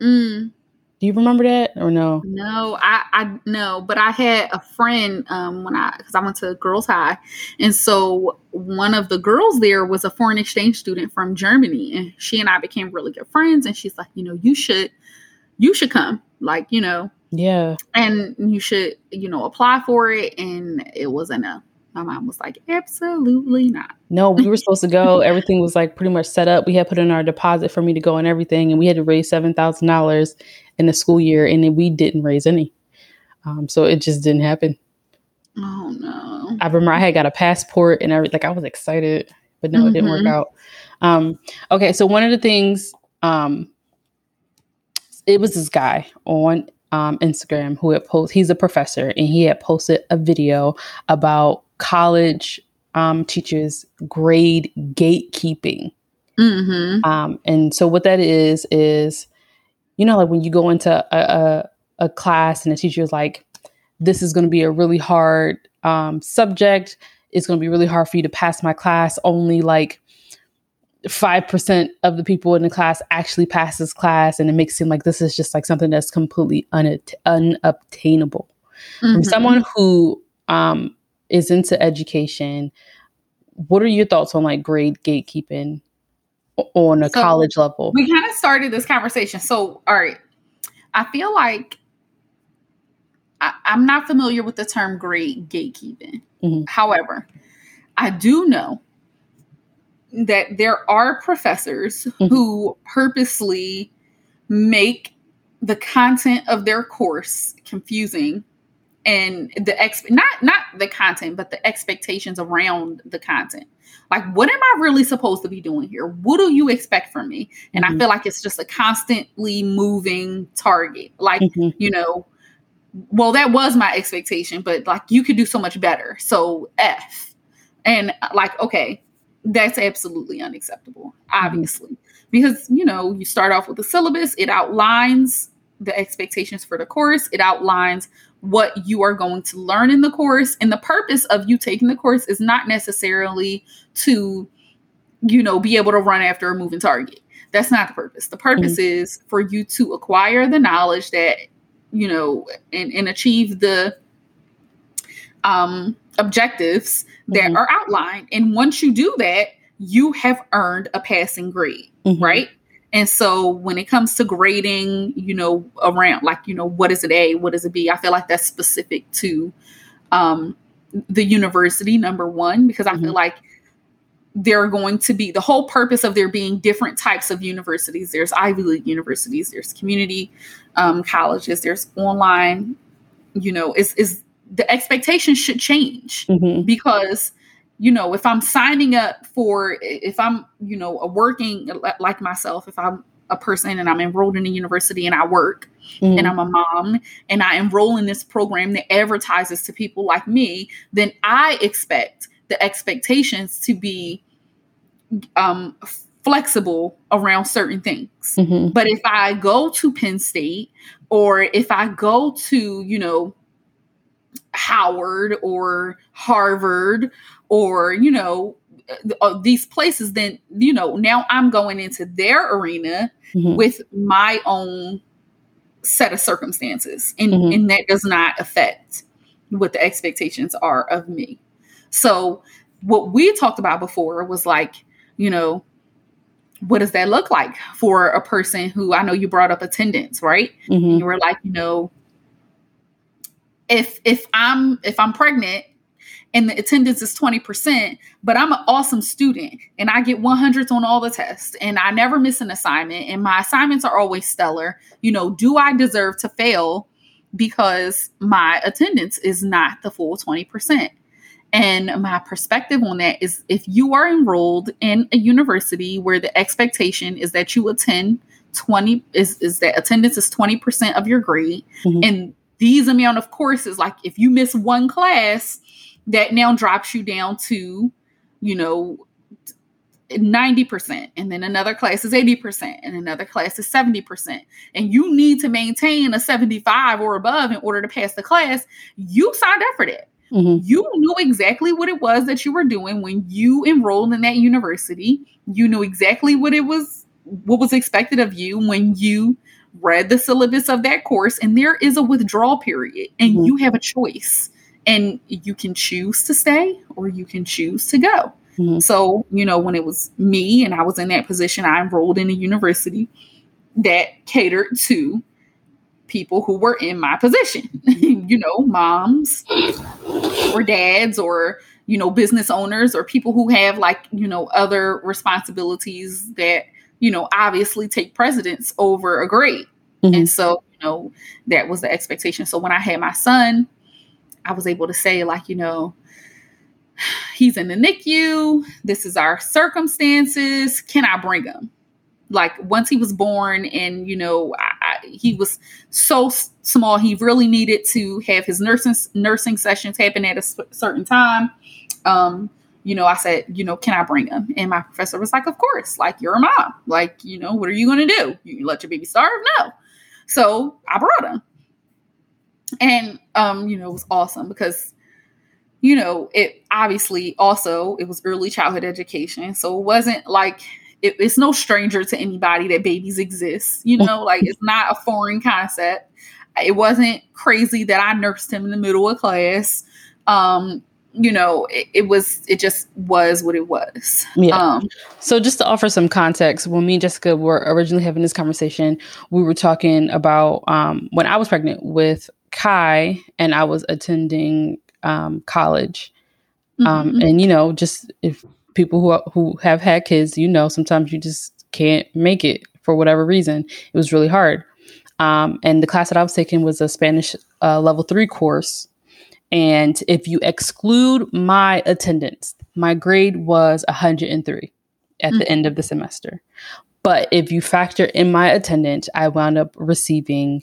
Mm, Do you remember that or no? no, I I no, but I had a friend um when I because I went to girls high, and so one of the girls there was a foreign exchange student from Germany, and she and I became really good friends. And she's like, you know, you should you should come, like you know, Yeah. and you should you know apply for it. And it wasn't a. My mom was like, absolutely not. No, we were supposed to go. Everything was like pretty much set up. We had put in our deposit for me to go and everything, and we had to raise seven thousand dollars in the school year, and then we didn't raise any. Um, so it just didn't happen. Oh no. I remember I had got a passport and everything. Like I was excited, but no, it didn't work Mhm. out. Um, okay, so one of the things, um, it was this guy on um, Instagram who had posted. He's a professor, and he had posted a video about college um, teachers grade gatekeeping. Mm-hmm. Um, and so what that is is, you know, like when you go into a, a, a class and the teacher is like, "This is going to be a really hard um, subject. It's going to be really hard for you to pass my class. Only like five percent of the people in the class actually pass this class, and it makes it seem like this is just like something that's completely unat- unobtainable." From Mhm. someone who um, is into education, what are your thoughts on like grade gatekeeping on a So- college level? we kind of started this conversation. So, all right, I feel like I, I'm not familiar with the term grade gatekeeping. Mhm. However, I do know that there are professors Mhm. who purposely make the content of their course confusing and the ex not not the content but the expectations around the content like what am i really supposed to be doing here what do you expect from me and Mhm. i feel like it's just a constantly moving target like Mhm. you know well that was my expectation but like you could do so much better so f and uh, like okay that's absolutely unacceptable obviously. Because you know you start off with the syllabus it outlines the expectations for the course it outlines what you are going to learn in the course and the purpose of you taking the course is not necessarily to you know be able to run after a moving target. That's not the purpose. The purpose is for you to acquire the knowledge that you know and, and achieve the um objectives that Mhm. are outlined and once you do that you have earned a passing grade Mhm. right and so when it comes to grading you know around like you know what is it a what is it b i feel like that's specific to um the university number one because i feel Mhm. like they're going to be the whole purpose of there being different types of universities there's ivy league universities there's community um, colleges there's online you know is is the expectations should change Mhm. because you know if i'm signing up for if i'm you know a working like myself if i'm a person and i'm enrolled in a university and i work Mhm. and i'm a mom and i enroll in this program that advertises to people like me then i expect the expectations to be um flexible around certain things Mhm. but if I go to Penn State or if I go to, you know, Howard or Harvard or, you know, uh, these places, then, you know, now I'm going into their arena Mhm. with my own set of circumstances. And, Mhm. and that does not affect what the expectations are of me. So, what we talked about before was like, you know, what does that look like for a person who I know you brought up attendance, right? Mhm. You were like, you know, if if I'm if I'm pregnant and the attendance is 20%, but I'm an awesome student and I get 100s on all the tests and I never miss an assignment and my assignments are always stellar, you know, do I deserve to fail because my attendance is not the full 20%? And my perspective on that is if you are enrolled in a university where the expectation is that you attend 20 is, is that attendance is 20% of your grade mm-hmm. and these amount of courses like if you miss one class that now drops you down to you know 90% and then another class is 80% and another class is 70% and you need to maintain a 75 or above in order to pass the class. You signed up for that. Mm-hmm. you knew exactly what it was that you were doing when you enrolled in that university. You knew exactly what it was what was expected of you when you read the syllabus of that course and there is a withdrawal period and mm-hmm. you have a choice and you can choose to stay or you can choose to go mm-hmm. so you know when it was me and i was in that position i enrolled in a university that catered to people who were in my position you know moms or dads or you know business owners or people who have like you know other responsibilities that you know, obviously take precedence over a grade. Mm-hmm. And so, you know, that was the expectation. So when I had my son, I was able to say, like, you know, he's in the NICU. This is our circumstances. Can I bring him? Like once he was born, and you know, I, I, he was so s- small, he really needed to have his nursing nursing sessions happen at a certain time. Um, you know, I said, you know, can I bring him? And my professor was like, of course, like you're a mom. Like, you know, what are you going to do? You let your baby starve? No. So I brought him. And, um, you know, it was awesome because, you know, it obviously also, it was early childhood education. So it wasn't like, it, it's no stranger to anybody that babies exist, you know, like it's not a foreign concept. It wasn't crazy that I nursed him in the middle of class. Um, you know, it, it, was it just was what it was. Yeah. Um, so just to offer some context, when me and Jessica were originally having this conversation, we were talking about um, when I was pregnant with Kai and I was attending um, college. Um, mm-hmm. And you know, just if people who who have had kids, you know, sometimes you just can't make it for whatever reason. It was really hard. Um, and the class that I was taking was a Spanish uh, level three course and if you exclude my attendance, my grade was 103 at mm-hmm. the end of the semester. But if you factor in my attendance, I wound up receiving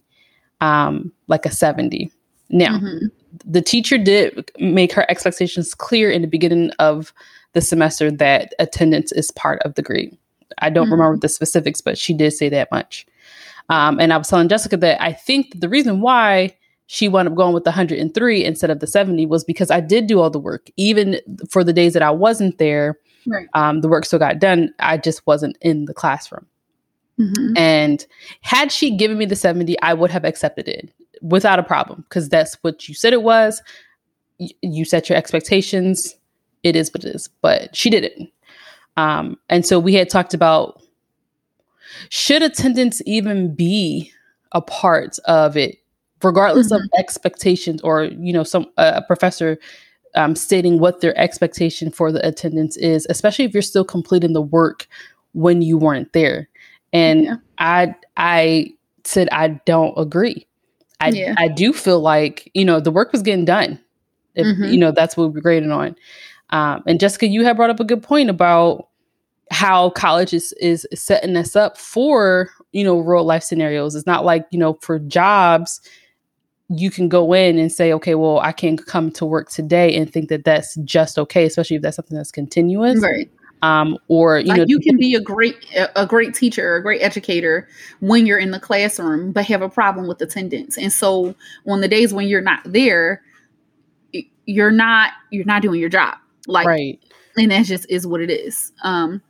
um, like a 70. Now, mm-hmm. the teacher did make her expectations clear in the beginning of the semester that attendance is part of the grade. I don't mm-hmm. remember the specifics, but she did say that much. Um, and I was telling Jessica that I think the reason why she wound up going with the 103 instead of the 70 was because I did do all the work. Even for the days that I wasn't there, right. um, the work still got done. I just wasn't in the classroom. Mm-hmm. And had she given me the 70, I would have accepted it without a problem because that's what you said it was. Y- you set your expectations. It is what it is. But she didn't. Um, and so we had talked about should attendance even be a part of it regardless mm-hmm. of expectations or you know some uh, a professor um, stating what their expectation for the attendance is especially if you're still completing the work when you weren't there and yeah. i i said i don't agree i yeah. i do feel like you know the work was getting done if, mm-hmm. you know that's what we're grading on um, and jessica you have brought up a good point about how college is, is setting us up for you know real life scenarios it's not like you know for jobs you can go in and say, okay, well, I can come to work today and think that that's just okay, especially if that's something that's continuous. Right. Um, or you like know, you can be a great a great teacher, a great educator when you're in the classroom, but have a problem with attendance. And so on the days when you're not there, you're not you're not doing your job. Like right. And that just is what it is. Um,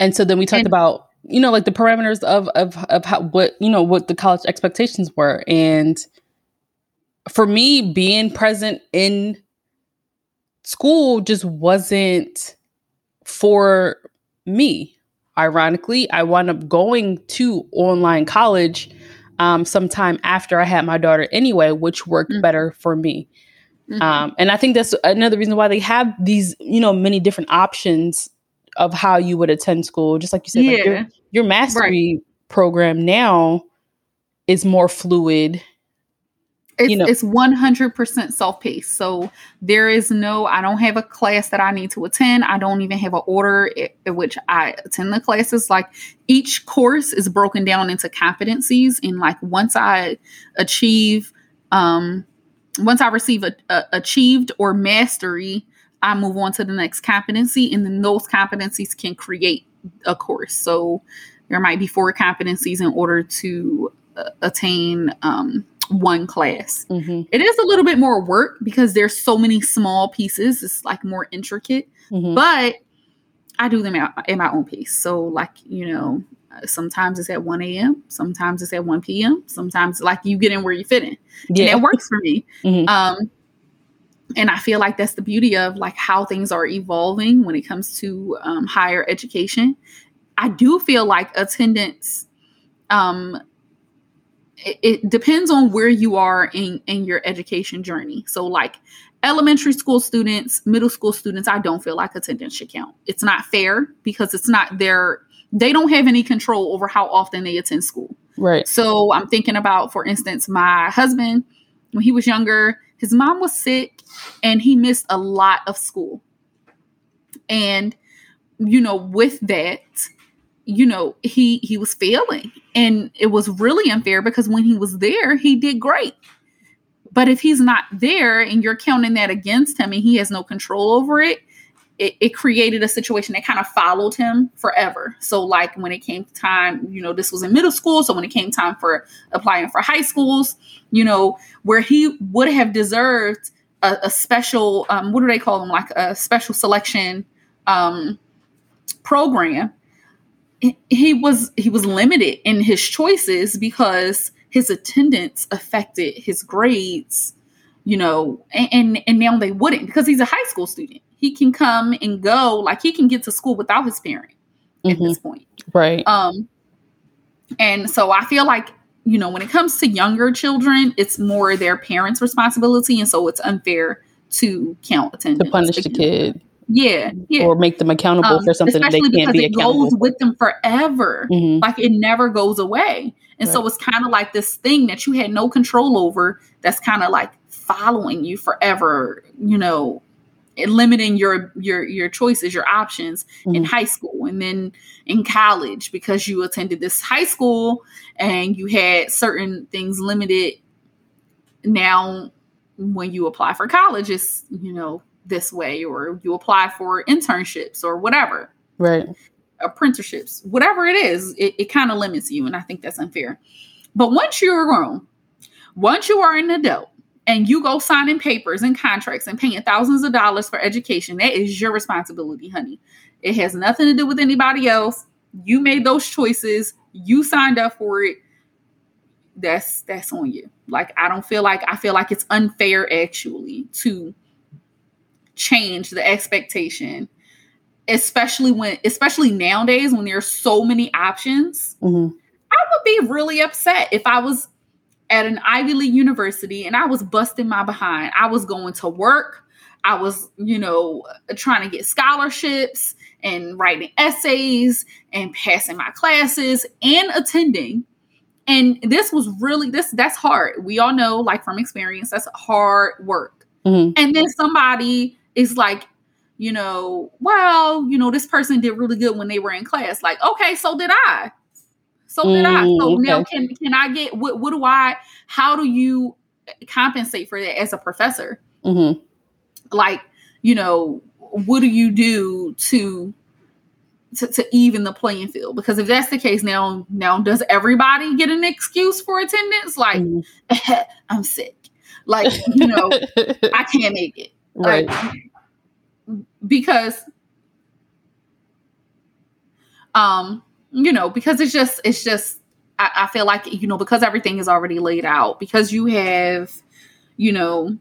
and so then we talked and, about you know like the parameters of of of how what you know what the college expectations were and for me, being present in school just wasn't for me. Ironically, I wound up going to online college um, sometime after I had my daughter anyway, which worked mm-hmm. better for me. Mm-hmm. Um, and I think that's another reason why they have these, you know, many different options of how you would attend school. Just like you said, yeah. like your, your mastery right. program now is more fluid It's, you know. it's 100% self-paced. So there is no, I don't have a class that I need to attend. I don't even have an order in which I attend the classes. Like each course is broken down into competencies. And like once I achieve, um, once I receive a, a achieved or mastery, I move on to the next competency. And then those competencies can create a course. So there might be four competencies in order to uh, attain um, one class. Mm-hmm. It is a little bit more work because there's so many small pieces. It's like more intricate, mm-hmm. but I do them at, at, my own pace. So, like you know, sometimes it's at 1 a.m., sometimes it's at 1 p.m., sometimes like you get in where you fit in. Yeah, and it works for me. Mm-hmm. Um, and I feel like that's the beauty of like how things are evolving when it comes to um, higher education. I do feel like attendance um, it, it depends on where you are in in your education journey. So like elementary school students, middle school students, I don't feel like attendance should count. It's not fair because it's not their they don't have any control over how often they attend school. Right. So I'm thinking about, for instance, my husband, when he was younger, his mom was sick and he missed a lot of school. And, you know, with that, you know he he was failing. And it was really unfair because when he was there he did great. But if he's not there and you're counting that against him and he has no control over it it, it created a situation that kind of followed him forever. So like when it came time you know this was in middle school so when it came time for applying for high schools you know where he would have deserved a, a special um, what do they call them? Like a special selection um, program he was he was limited in his choices because his attendance affected his grades you know and, and and, now they wouldn't because he's a high school student. He can come and go like he can get to school without his parent mm-hmm. at this point. Right. Um and so i feel like you know when it comes to younger children it's more their parents responsibility and so it's unfair to count attendance to punish the kid yeah, yeah. Or make them accountable um, for something that they can't be accountable. It goes with them forever. Mm-hmm. Like it never goes away. And right. so it's kind of like this thing that you had no control over that's kind of like following you forever, you know, limiting your your your choices, your options mm-hmm. in high school and then in college because you attended this high school and you had certain things limited. Now when you apply for college, it's you know this way or you apply for internships or whatever. Right. Apprenticeships whatever it is it, it kind of limits you and i think that's unfair. But once you're grown once you are an adult and you go signing papers and contracts and paying thousands of dollars for education that is your responsibility honey. It has nothing to do with anybody else. You made those choices. You signed up for it. That's that's on you. Like i don't feel like i feel like it's unfair actually to change the expectation especially when especially nowadays when there's so many options. Mm-hmm. i would be really upset if i was at an ivy league university and i was busting my behind. I was going to work. I was you know trying to get scholarships and writing essays and passing my classes and attending. And this was really this that's hard. We all know like from experience that's hard work. Mm-hmm. and then somebody it's like, you know, well, you know, this person did really good when they were in class. Like, okay, so did I. So did I. So mm, okay. now can can I get what what do I how do you compensate for that as a professor? Mm-hmm. Like, you know, what do you do to to, to, even the playing field because if that's the case now now does everybody get an excuse for attendance like mm-hmm. i'm sick like you know i can't make it right like, because um you know because it's just it's just I, I feel like you know because everything is already laid out because you have you know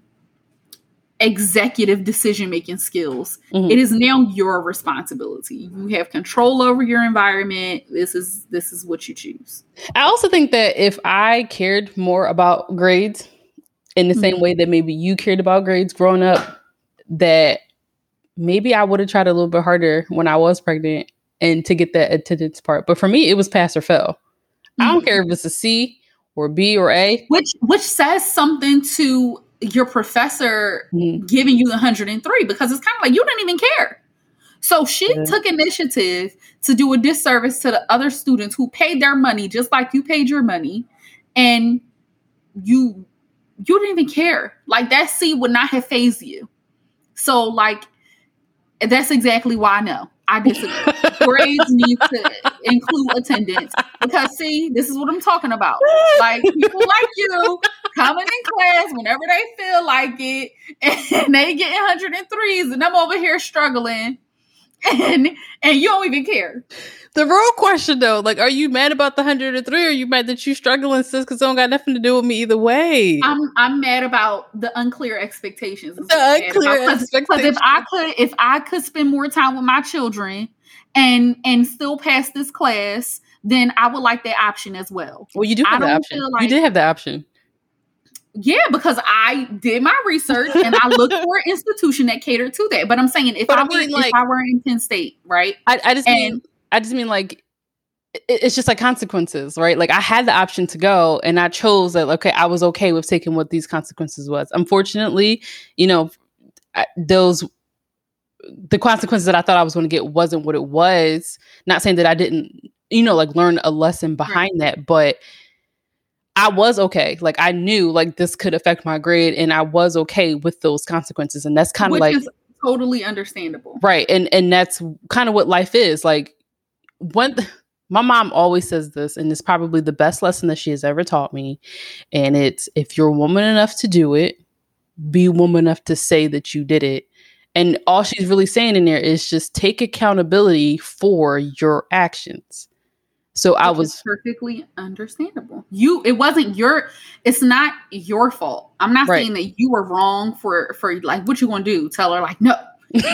executive decision making skills mm-hmm. it is now your responsibility you have control over your environment this is this is what you choose i also think that if i cared more about grades in the mm-hmm. same way that maybe you cared about grades growing up that maybe I would have tried a little bit harder when I was pregnant and to get that attendance part. But for me, it was pass or fail. Mm-hmm. I don't care if mm-hmm. it's a C or B or A. Which which says something to your professor mm-hmm. giving you 103 because it's kind of like you didn't even care. So she took initiative to do a disservice to the other students who paid their money just like you paid your money and you you didn't even care. Like that C would not have phased you. So like that's exactly why I know. I disagree. Grades need to include attendance because see, this is what I'm talking about. Like people like you coming in class whenever they feel like it, and they get 103s, and I'm over here struggling, and and you don't even care. The real question though, like, are you mad about the 103 or are you mad that you struggling, sis? Because it don't got nothing to do with me either way. I'm I'm mad about the unclear expectations. The unclear expectations. Because if I could if I could spend more time with my children and and still pass this class, then I would like that option as well. Well, you do have the option. Like, you did have the option. Yeah, because I did my research and I looked for an institution that catered to that. But I'm saying if but I, I mean, were like, if I were in Penn State, right? I, I just and, mean I just mean like it's just like consequences, right? Like I had the option to go and I chose that okay, I was okay with taking what these consequences was. Unfortunately, you know, those the consequences that I thought I was going to get wasn't what it was. Not saying that I didn't, you know, like learn a lesson behind right. that, but I was okay. Like I knew like this could affect my grade and I was okay with those consequences. And that's kind of like totally understandable. Right. And and that's kind of what life is. Like one my mom always says this and it's probably the best lesson that she has ever taught me and it's if you're woman enough to do it be woman enough to say that you did it. And all she's really saying in there is just take accountability for your actions. So Which i was perfectly understandable. You it wasn't your it's not your fault. I'm not right. saying that you were wrong for for like what you gonna do. Tell her like no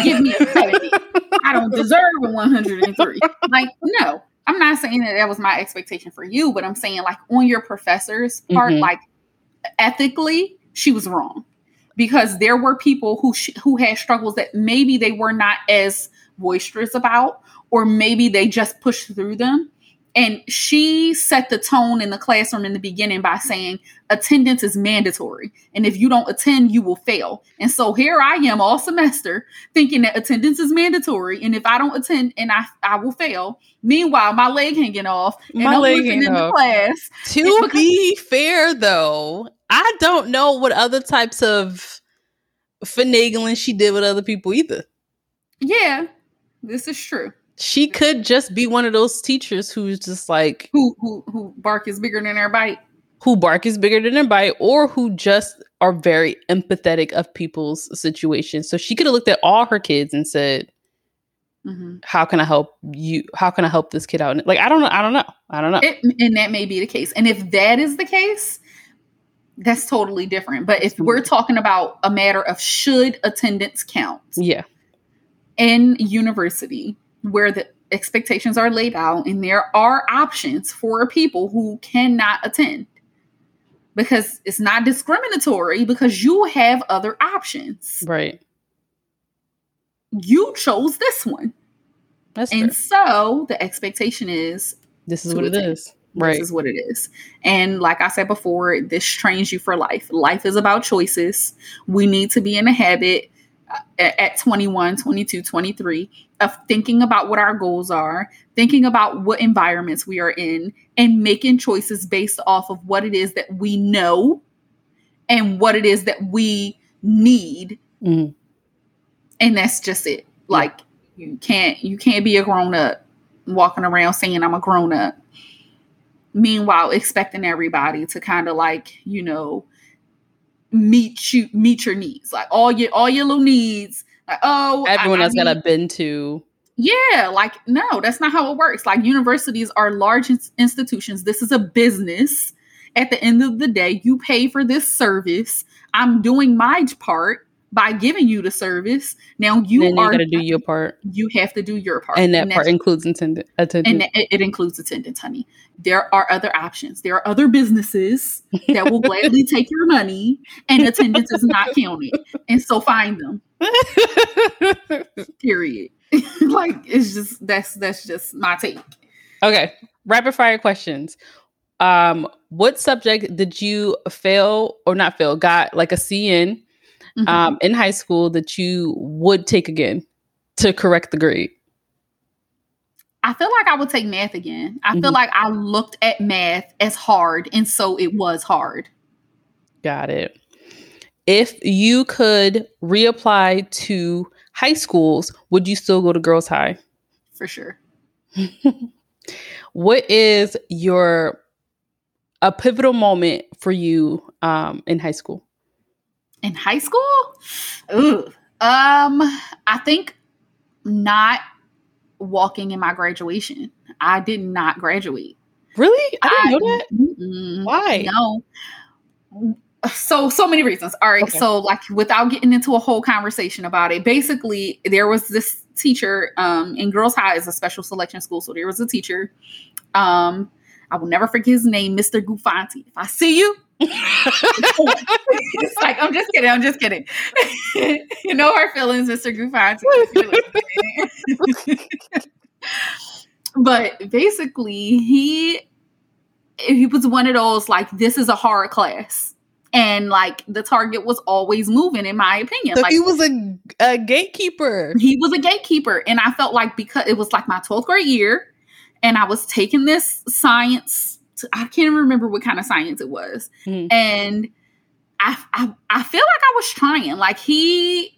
give me a 70 i don't deserve a 103 like no I'm not saying that that was my expectation for you, but I'm saying like on your professor's part, mm-hmm. like ethically, she was wrong because there were people who sh- who had struggles that maybe they were not as boisterous about, or maybe they just pushed through them. And she set the tone in the classroom in the beginning by saying attendance is mandatory. And if you don't attend, you will fail. And so here I am all semester thinking that attendance is mandatory. And if I don't attend and I, I will fail. Meanwhile, my leg hanging off. And my I'm leg hanging off. class. To because- be fair though, I don't know what other types of finagling she did with other people either. Yeah, this is true she could just be one of those teachers who's just like who who who bark is bigger than their bite. who bark is bigger than their bite or who just are very empathetic of people's situations so she could have looked at all her kids and said mm-hmm. how can i help you? How can i help this kid out? Like i don't know i don't know i don't know. It, and that may be the case. And if that is the case that's totally different. But if we're talking about a matter of should attendance count yeah. in university where the expectations are laid out and there are options for people who cannot attend because it's not discriminatory because you have other options. Right. You chose this one. That's and fair. so the expectation is this is what attend. it is. Right. This is what it is. And like I said before, this trains you for life. Life is about choices. We need to be in a habit at 21, 22, 23 of thinking about what our goals are, thinking about what environments we are in, and making choices based off of what it is that we know and what it is that we need. Mm. And that's just it. Like you can't you can't be a grown up walking around saying I'm a grown up. Meanwhile, expecting everybody to kind of like, you know, meet you meet your needs. Like all your all your little needs. Like oh everyone I, else got a been to. Yeah like no that's not how it works. Like universities are large institutions. This is a business. At the end of the day you pay for this service. I'm doing my part by giving you the service. Now you then are got to do your part. You have to do your part, and that and part includes attendance. And it, it includes attendance, honey. There are other options. There are other businesses that will gladly take your money, and attendance is not counted. And so find them. Period. like it's just that's that's just my take. Okay, rapid fire questions. Um, what subject did you fail or not fail? Got like a C in Mhm. um, in high school that you would take again to correct the grade? I feel like I would take math again. I feel Mhm. like I looked at math as hard, and so it was hard. Got it. If you could reapply to high schools, would you still go to girls' high? For sure. what is your a pivotal moment for you um, in high school? In high school? Ooh. Um, I think not walking in my graduation. I did not graduate. Really? I didn't know that. Mm-mm. Why? No. So so many reasons. All right. Okay. So like without getting into a whole conversation about it, basically there was this teacher um in Girls High is a special selection school. So there was a teacher. Um I will never forget his name, Mr. Gufanti. If I see you, it's like I'm just kidding. I'm just kidding. you know our feelings, Mr. Gufanti. but basically, he he was one of those like this is a hard class, and like the target was always moving. In my opinion, so like he was a, a gatekeeper. he was a gatekeeper, and I felt like because it was like my 12th grade year, and I was taking this science. I can't remember what kind of science it was, Mhm. and I, I I feel like I was trying. Like he,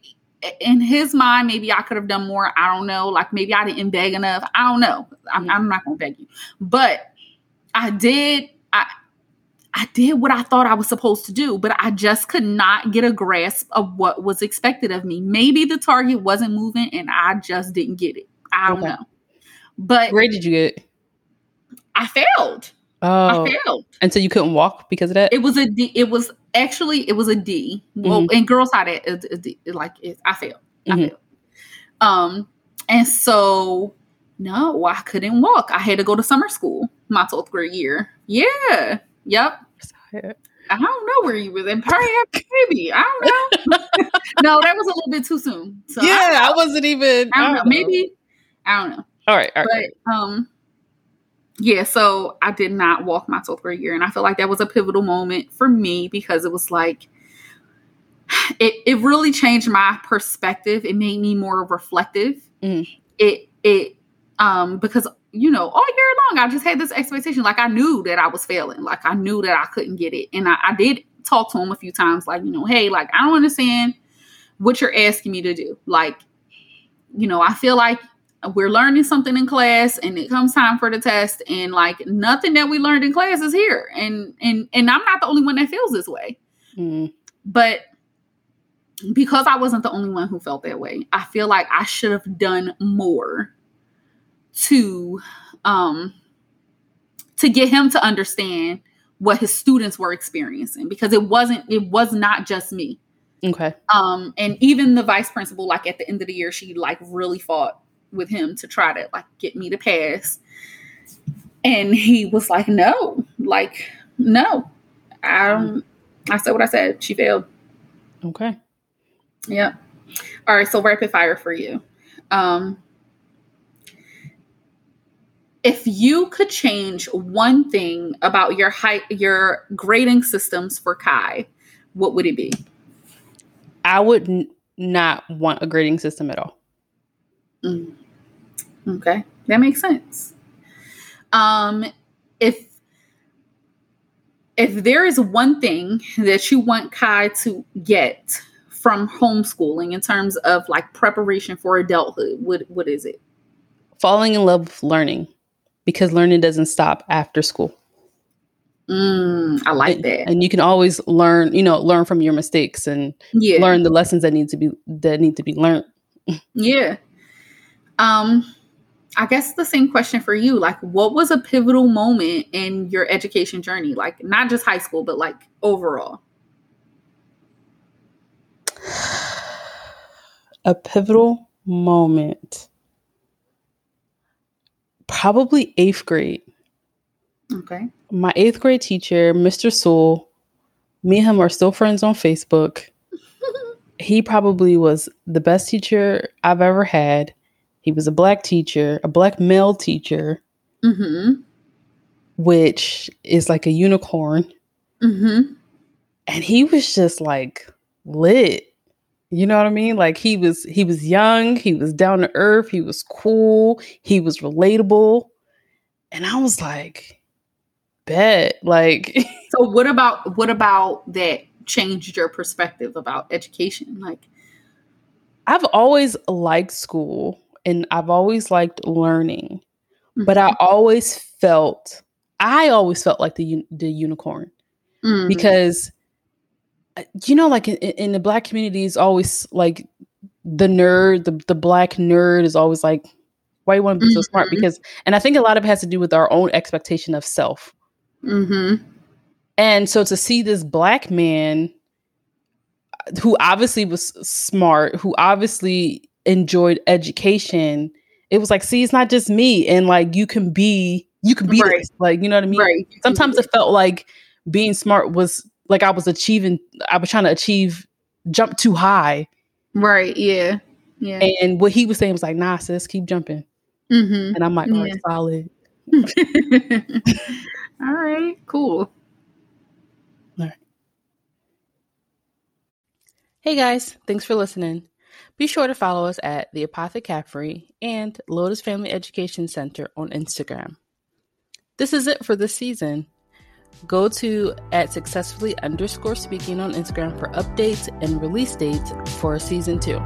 in his mind, maybe I could have done more. I don't know. Like maybe I didn't beg enough. I don't know. I'm, Mhm. I'm not gonna beg you, but I did. I I did what I thought I was supposed to do, but I just could not get a grasp of what was expected of me. Maybe the target wasn't moving, and I just didn't get it. I don't Okay. know. But where did you get? I failed. Oh, I failed. and so you couldn't walk because of that. It was a D. It was actually it was a D. Well, Mm-hmm. in girls' side, it, it, it, it- like it, I failed. I Mhm. failed. Um, and so no, I couldn't walk. I had to go to summer school my twelfth grade year. Yeah. Yep. I don't know where you was in. Had a baby. I don't know. no, that was a little bit too soon. So yeah, I wasn't even. I don't know. Maybe I don't know. All right, all right. But um yeah, so I did not walk my 12th grade year. And I feel like that was a pivotal moment for me because it was like it, it really changed my perspective. It made me more reflective. Mhm. It it um because you know, all year long I just had this expectation. Like I knew that I was failing. Like I knew that I couldn't get it. And I, I did talk to him a few times, like, you know, hey, like I don't understand what you're asking me to do. Like, you know, I feel like we're learning something in class and it comes time for the test and like nothing that we learned in class is here and and and i'm not the only one that feels this way Mm. but because i wasn't the only one who felt that way i feel like i should have done more to um to get him to understand what his students were experiencing because it wasn't it was not just me Okay. um and even the vice principal like at the end of the year she like really fought with him to try to like get me to pass. And he was like no like no. I i said what i said. She failed. Okay. yeah all right so rapid fire for you. Um if you could change one thing about your height your grading systems for kai what would it be? I would n- not want a grading system at all. Mm. Okay, that makes sense. Um, if if there is one thing that you want Kai to get from homeschooling in terms of like preparation for adulthood, what what is it? Falling in love with learning because learning doesn't stop after school. Mm, I like and, that. and you can always learn, you know, learn from your mistakes and Yeah, learn the lessons that need to be that need to be learned. yeah. Um, I guess the same question for you. Like, what was a pivotal moment in your education journey? Like, not just high school, but like overall. A pivotal moment. Probably eighth grade. Okay. My eighth grade teacher, Mr. Sewell, me and him are still friends on Facebook. he probably was the best teacher I've ever had. He was a black teacher, a black male teacher. Mm-hmm. which is like a unicorn. Mm-hmm. And he was just like lit. You know what I mean? Like he was he was young, he was down to earth, he was cool, he was relatable. And I was like, bet. Like So what about what about that changed your perspective about education? Like I've always liked school and I've always liked learning. But I mm-hmm. always felt I always felt like the the unicorn Mhm. because uh, you know like in, in the black community is always like the nerd the, the black nerd is always like why you want to be so smart Mhm. because and i think a lot of it has to do with our own expectation of self Mhm. and so to see this black man uh, who obviously was smart who obviously enjoyed education it was like see it's not just me and like you can be you can be Right. like you know what i mean Right. sometimes it felt like being smart was like I was achieving I was trying to achieve jump too high. Right. Yeah. Yeah. And what he was saying was like, nah, sis, keep jumping. Mm-hmm. And I'm like, all right, Yeah. solid. All right. Cool. All right. Hey guys, thanks for listening. Be sure to follow us at the Apothecary and Lotus Family Education Center on Instagram. This is it for this season. Go to at successfully underscore speaking on Instagram for updates and release dates for season two.